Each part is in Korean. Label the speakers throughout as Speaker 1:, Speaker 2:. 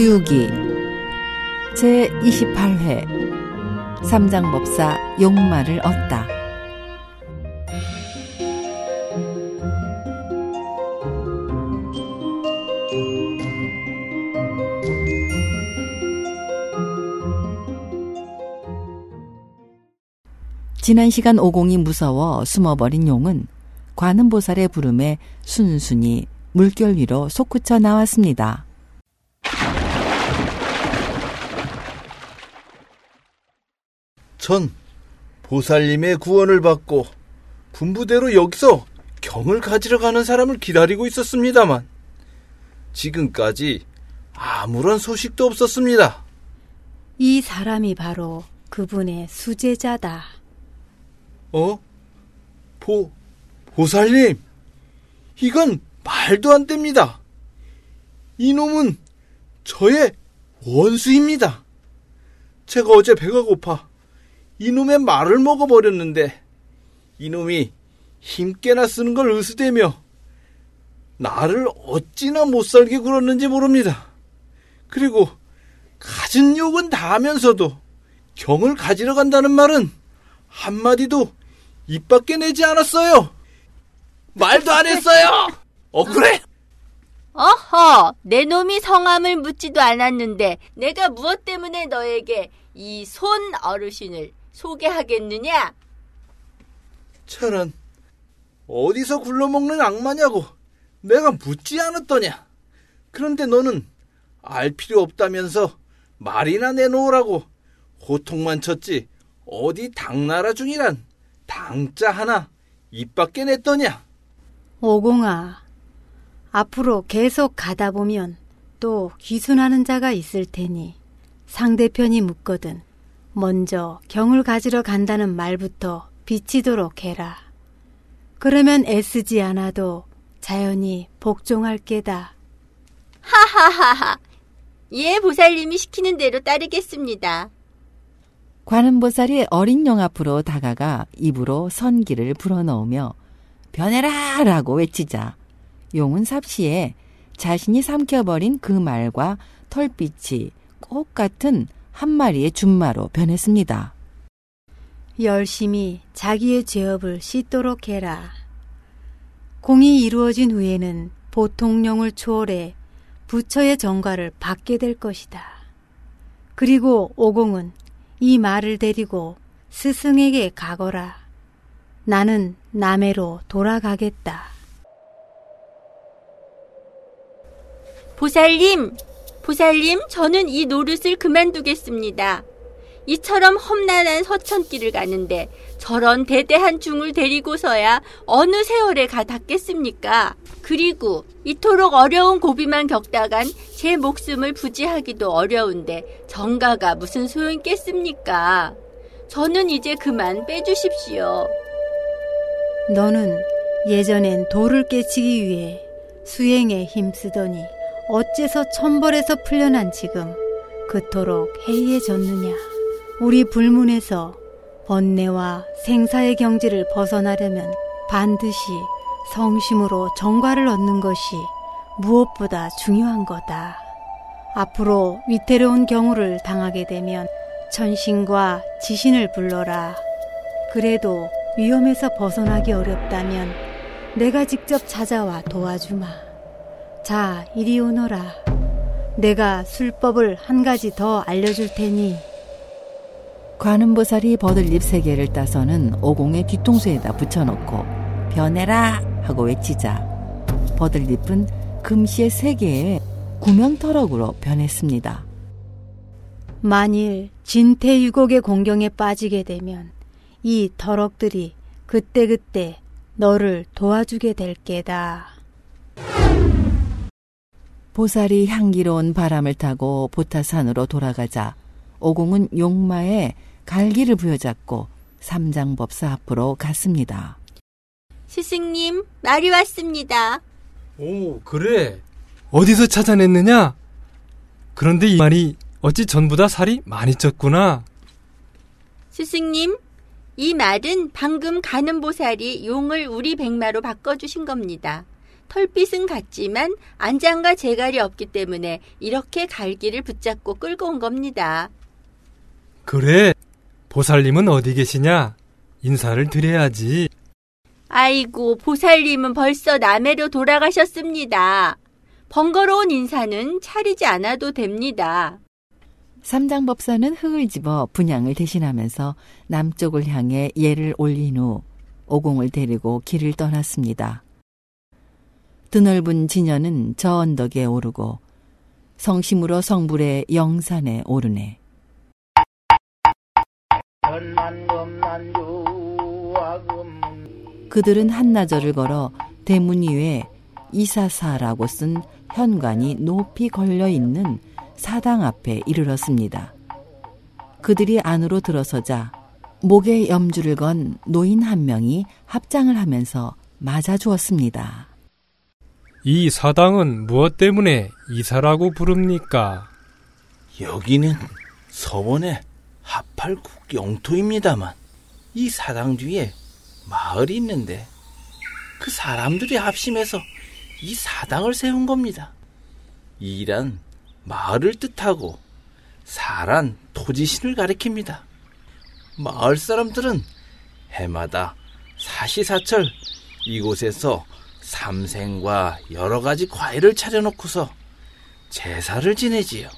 Speaker 1: 서유기 제28회 삼장법사 용마를 얻다 지난 시간 오공이 무서워 숨어버린 용은 관음보살의 부름에 순순히 물결 위로 솟구쳐 나왔습니다.
Speaker 2: 전 보살님의 구원을 받고 분부대로 여기서 경을 가지러 가는 사람을 기다리고 있었습니다만 지금까지 아무런 소식도 없었습니다.
Speaker 3: 이 사람이 바로 그분의 수제자다.
Speaker 2: 어? 보, 보살님, 이건 말도 안 됩니다. 이놈은 저의 원수입니다. 제가 어제 배가 고파 이놈의 말을 먹어버렸는데 이놈이 힘께나 쓰는 걸 의수대며 나를 어찌나 못살게 굴었는지 모릅니다. 그리고 가진 욕은 다 하면서도 경을 가지러 간다는 말은 한마디도 입 밖에 내지 않았어요. 말도 안 했어요. 억울해.
Speaker 4: 어허, 내 놈이 성함을 묻지도 않았는데 내가 무엇 때문에 너에게 이 손 어르신을 소개하겠느냐?
Speaker 2: 저런 어디서 굴러먹는 악마냐고 내가 묻지 않았더냐. 그런데 너는 알 필요 없다면서 말이나 내놓으라고 호통만 쳤지 어디 당나라 중이란 당자 하나 입 밖에 냈더냐.
Speaker 3: 오공아, 앞으로 계속 가다 보면 또 귀순하는 자가 있을 테니 상대편이 묻거든 먼저 경을 가지러 간다는 말부터 비치도록 해라. 그러면 애쓰지 않아도 자연히 복종할 게다.
Speaker 4: 하하하하. 예, 보살님이 시키는 대로 따르겠습니다.
Speaker 1: 관음보살이 어린 용 앞으로 다가가 입으로 선기를 불어넣으며 변해라! 라고 외치자 용은 삽시에 자신이 삼켜버린 그 말과 털빛이 꼭 같은 한 마리의 준마로 변했습니다.
Speaker 3: 열심히 자기의 죄업을 씻도록 해라. 공이 이루어진 후에는 보통령을 초월해 부처의 정가를 받게 될 것이다. 그리고 오공은 이 말을 데리고 스승에게 가거라. 나는 남해로 돌아가겠다.
Speaker 4: 보살님, 보살님, 저는 이 노릇을 그만두겠습니다. 이처럼 험난한 서천길을 가는데 저런 대대한 중을 데리고서야 어느 세월에 가 닿겠습니까? 그리고 이토록 어려운 고비만 겪다간 제 목숨을 부지하기도 어려운데 정가가 무슨 소용 있겠습니까? 저는 이제 그만 빼주십시오.
Speaker 3: 너는 예전엔 돌을 깨치기 위해 수행에 힘쓰더니 어째서 천벌에서 풀려난 지금 그토록 해이해졌느냐. 우리 불문에서 번뇌와 생사의 경지를 벗어나려면 반드시 성심으로 정과를 얻는 것이 무엇보다 중요한 거다. 앞으로 위태로운 경우를 당하게 되면 천신과 지신을 불러라. 그래도 위험에서 벗어나기 어렵다면 내가 직접 찾아와 도와주마. 자, 이리 오너라. 내가 술법을 한 가지 더 알려줄 테니
Speaker 1: 관음보살이 버들잎 세 개를 따서는 오공의 뒤통수에다 붙여놓고 변해라 하고 외치자 버들잎은 금시의 세 개의 구명터럭으로 변했습니다.
Speaker 3: 만일 진태유곡의 공경에 빠지게 되면 이 터럭들이 그때그때 너를 도와주게 될 게다.
Speaker 1: 보살이 향기로운 바람을 타고 보타산으로 돌아가자 오공은 용마에 갈기를 부여잡고 삼장법사 앞으로 갔습니다.
Speaker 4: 스승님, 말이 왔습니다.
Speaker 5: 오, 그래. 어디서 찾아냈느냐? 그런데 이 말이 어찌 전부 다 살이 많이 쪘구나.
Speaker 4: 스승님, 이 말은 방금 가는 보살이 용을 우리 백마로 바꿔주신 겁니다. 털빛은 같지만 안장과 재갈이 없기 때문에 이렇게 갈기를 붙잡고 끌고 온 겁니다.
Speaker 5: 그래. 보살님은 어디 계시냐? 인사를 드려야지.
Speaker 4: 아이고, 보살님은 벌써 남해로 돌아가셨습니다. 번거로운 인사는 차리지 않아도 됩니다.
Speaker 1: 삼장법사는 흙을 집어 분양을 대신하면서 남쪽을 향해 예를 올린 후 오공을 데리고 길을 떠났습니다. 드넓은 진연은 저 언덕에 오르고 성심으로 성불의 영산에 오르네. 그들은 한나절을 걸어 대문 위에 이사사라고 쓴 현관이 높이 걸려 있는 사당 앞에 이르렀습니다. 그들이 안으로 들어서자 목에 염주를 건 노인 한 명이 합장을 하면서 맞아 주었습니다.
Speaker 5: 이 사당은 무엇 때문에 이사라고 부릅니까?
Speaker 2: 여기는 서원의 하팔국 영토입니다만 이 사당 뒤에 마을이 있는데 그 사람들이 합심해서 이 사당을 세운 겁니다. 이란 마을을 뜻하고 사란 토지신을 가리킵니다. 마을 사람들은 해마다 사시사철 이곳에서 삼생과 여러 가지 과일을 차려놓고서 제사를 지내지요.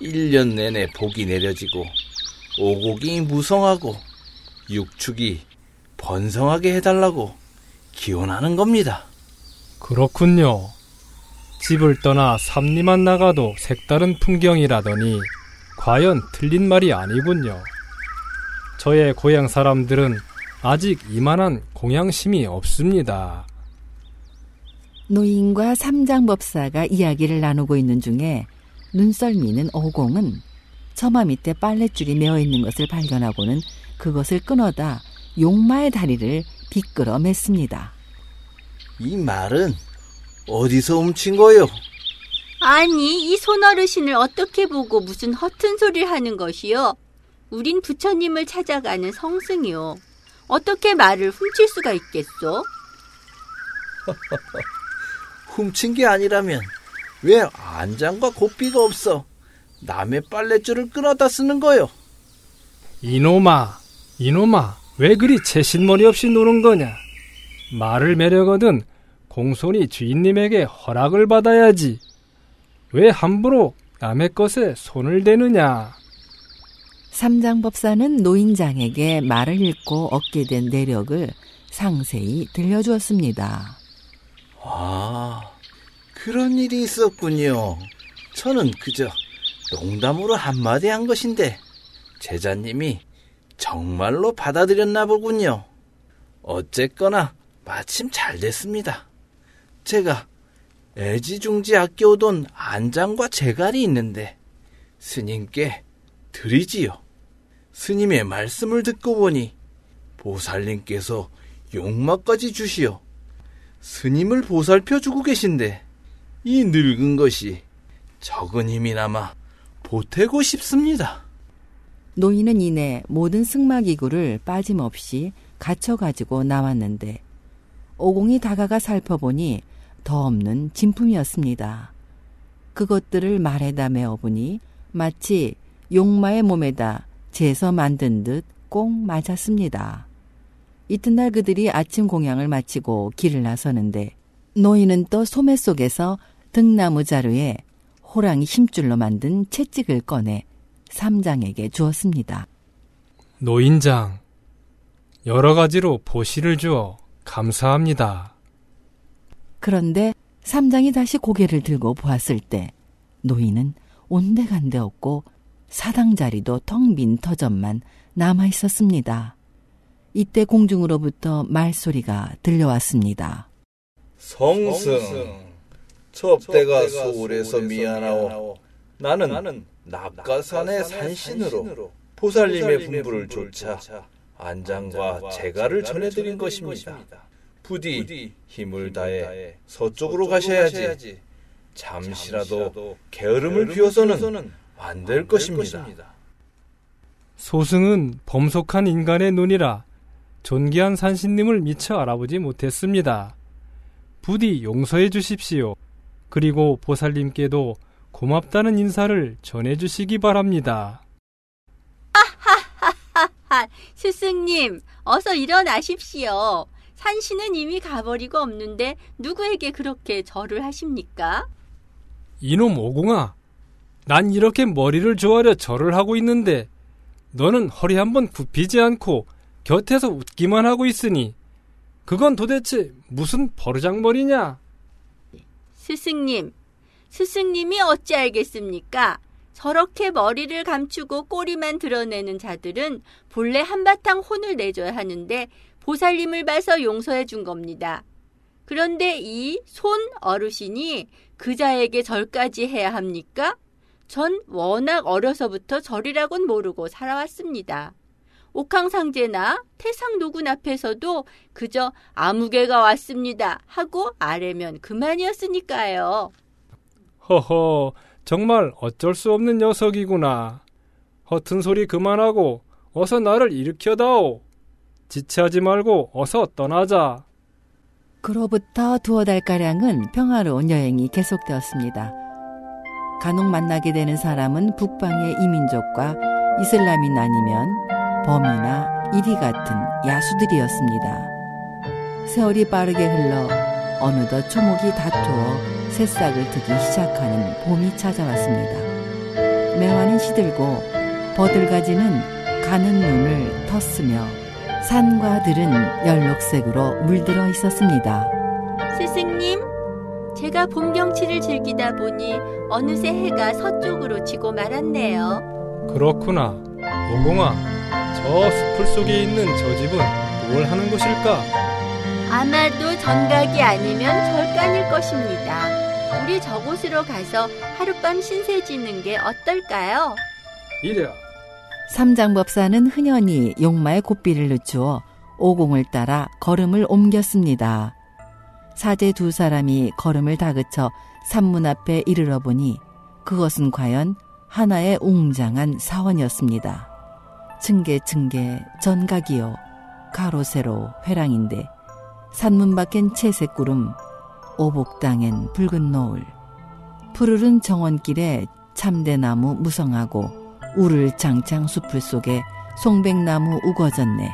Speaker 2: 1년 내내 복이 내려지고 오곡이 무성하고 육축이 번성하게 해달라고 기원하는 겁니다.
Speaker 5: 그렇군요. 집을 떠나 삼리만 나가도 색다른 풍경이라더니 과연 틀린 말이 아니군요. 저의 고향 사람들은 아직 이만한 공양심이 없습니다.
Speaker 1: 노인과 삼장법사가 이야기를 나누고 있는 중에 눈썰미는 오공은 처마 밑에 빨랫줄이 메어 있는 것을 발견하고는 그것을 끊어다 용마의 다리를 비끌어 맸습니다.
Speaker 2: 이 말은 어디서 훔친 거요?
Speaker 4: 아니, 이 손어르신을 어떻게 보고 무슨 허튼 소리를 하는 것이요? 우린 부처님을 찾아가는 성승이요. 어떻게 말을 훔칠 수가 있겠소?
Speaker 2: 훔친 게 아니라면 왜 안장과 고삐가 없어 남의 빨랫줄을 끊어다 쓰는 거요?
Speaker 5: 이놈아, 이놈아, 왜 그리 채신머리 없이 노는 거냐? 말을 매려거든 공손히 주인님에게 허락을 받아야지. 왜 함부로 남의 것에 손을 대느냐?
Speaker 1: 삼장법사는 노인장에게 말을 읽고 얻게 된 내력을 상세히 들려주었습니다.
Speaker 2: 아, 그런 일이 있었군요. 저는 그저 농담으로 한마디 한 것인데 제자님이 정말로 받아들였나 보군요. 어쨌거나 마침 잘 됐습니다. 제가 애지중지 아껴오던 안장과 재갈이 있는데 스님께 드리지요. 스님의 말씀을 듣고 보니 보살님께서 용마까지 주시어 스님을 보살펴 주고 계신데 이 늙은 것이 적은 힘이나마 보태고 싶습니다.
Speaker 1: 노인은 이내 모든 승마기구를 빠짐없이 갖춰 가지고 나왔는데 오공이 다가가 살펴보니 더 없는 진품이었습니다. 그것들을 말에다 메어보니 마치 용마의 몸에다 재서 만든 듯 꼭 맞았습니다. 이튿날 그들이 아침 공양을 마치고 길을 나서는데 노인은 또 소매 속에서 등나무 자루에 호랑이 힘줄로 만든 채찍을 꺼내 삼장에게 주었습니다.
Speaker 5: 노인장, 여러 가지로 보시를 주어 감사합니다.
Speaker 1: 그런데 삼장이 다시 고개를 들고 보았을 때 노인은 온데간데 없고 사당 자리도 텅빈 터전만 남아 있었습니다. 이때 공중으로부터 말소리가 들려왔습니다.
Speaker 2: 성승, 접대가 소홀해서 미안하오. 나는 낙가산의 산신으로 보살님의 분부를 좇아 안장과 재가를 전해드린 것입니다. 부디 힘을 다해 서쪽으로 가셔야지. 잠시라도 게으름을 비워서는 안 될 것입니다.
Speaker 5: 소승은 범속한 인간의 눈이라 존귀한 산신님을 미처 알아보지 못했습니다. 부디 용서해 주십시오. 그리고 보살님께도 고맙다는 인사를 전해 주시기 바랍니다.
Speaker 4: 아, 스승님, 어서 일어나십시오. 산신은 이미 가버리고 없는데 누구에게 그렇게 절을 하십니까?
Speaker 5: 이놈 오공아, 난 이렇게 머리를 조아려 절을 하고 있는데 너는 허리 한번 굽히지 않고 곁에서 웃기만 하고 있으니 그건 도대체 무슨 버르장머리냐?
Speaker 4: 스승님, 스승님이 어찌 알겠습니까? 저렇게 머리를 감추고 꼬리만 드러내는 자들은 본래 한바탕 혼을 내줘야 하는데 보살님을 봐서 용서해 준 겁니다. 그런데 이 손 어르신이 그 자에게 절까지 해야 합니까? 전 워낙 어려서부터 절이라곤 모르고 살아왔습니다. 옥황상제나 태상 노군 앞에서도 그저 아무개가 왔습니다 하고 아래면 그만이었으니까요.
Speaker 5: 허허, 정말 어쩔 수 없는 녀석이구나. 허튼 소리 그만하고 어서 나를 일으켜다오. 지체하지 말고 어서 떠나자.
Speaker 1: 그로부터 두어 달가량은 평화로운 여행이 계속되었습니다. 간혹 만나게 되는 사람은 북방의 이민족과 이슬람이 나뉘면 범이나 이리 같은 야수들이었습니다. 세월이 빠르게 흘러 어느덧 초목이 다투어 새싹을 트기 시작하는 봄이 찾아왔습니다. 매화는 시들고 버들가지는 가는 눈을 텄으며 산과 들은 연록색으로 물들어 있었습니다.
Speaker 4: 스승님, 제가 봄 경치를 즐기다 보니 어느새 해가 서쪽으로 지고 말았네요.
Speaker 5: 그렇구나. 오공아, 저 숲을 속에 있는 저 집은 뭘 하는 곳일까?
Speaker 4: 아마도 전각이 아니면 절간일 것입니다. 우리 저곳으로 가서 하룻밤 신세 지는 게 어떨까요?
Speaker 5: 이랴,
Speaker 1: 삼장법사는 흔연히 용마의 고삐를 늦추어 오공을 따라 걸음을 옮겼습니다. 사제 두 사람이 걸음을 다그쳐 산문 앞에 이르러 보니 그것은 과연 하나의 웅장한 사원이었습니다. 층계 층계 전각이요 가로 세로 회랑인데 산문 밖엔 채색 구름 오복당엔 붉은 노을 푸르른 정원길에 참대나무 무성하고 우를 장창 숲을 속에 송백나무 우거졌네.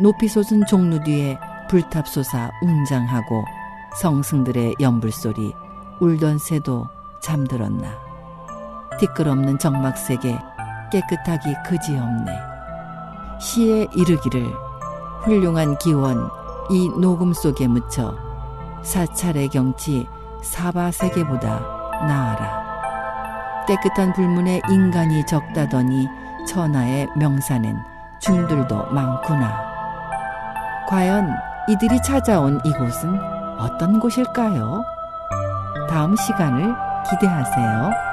Speaker 1: 높이 솟은 종루 뒤에 불탑 솟아 웅장하고 성승들의 연불소리 울던 새도 잠들었나. 티끌 없는 정막색에 깨끗하기 그지없네. 시에 이르기를 훌륭한 기원 이 녹음 속에 묻혀 사찰의 경치 사바 세계보다 나아라. 깨끗한 불문에 인간이 적다더니 천하의 명산엔 중들도 많구나. 과연 이들이 찾아온 이곳은 어떤 곳일까요? 다음 시간을 기대하세요.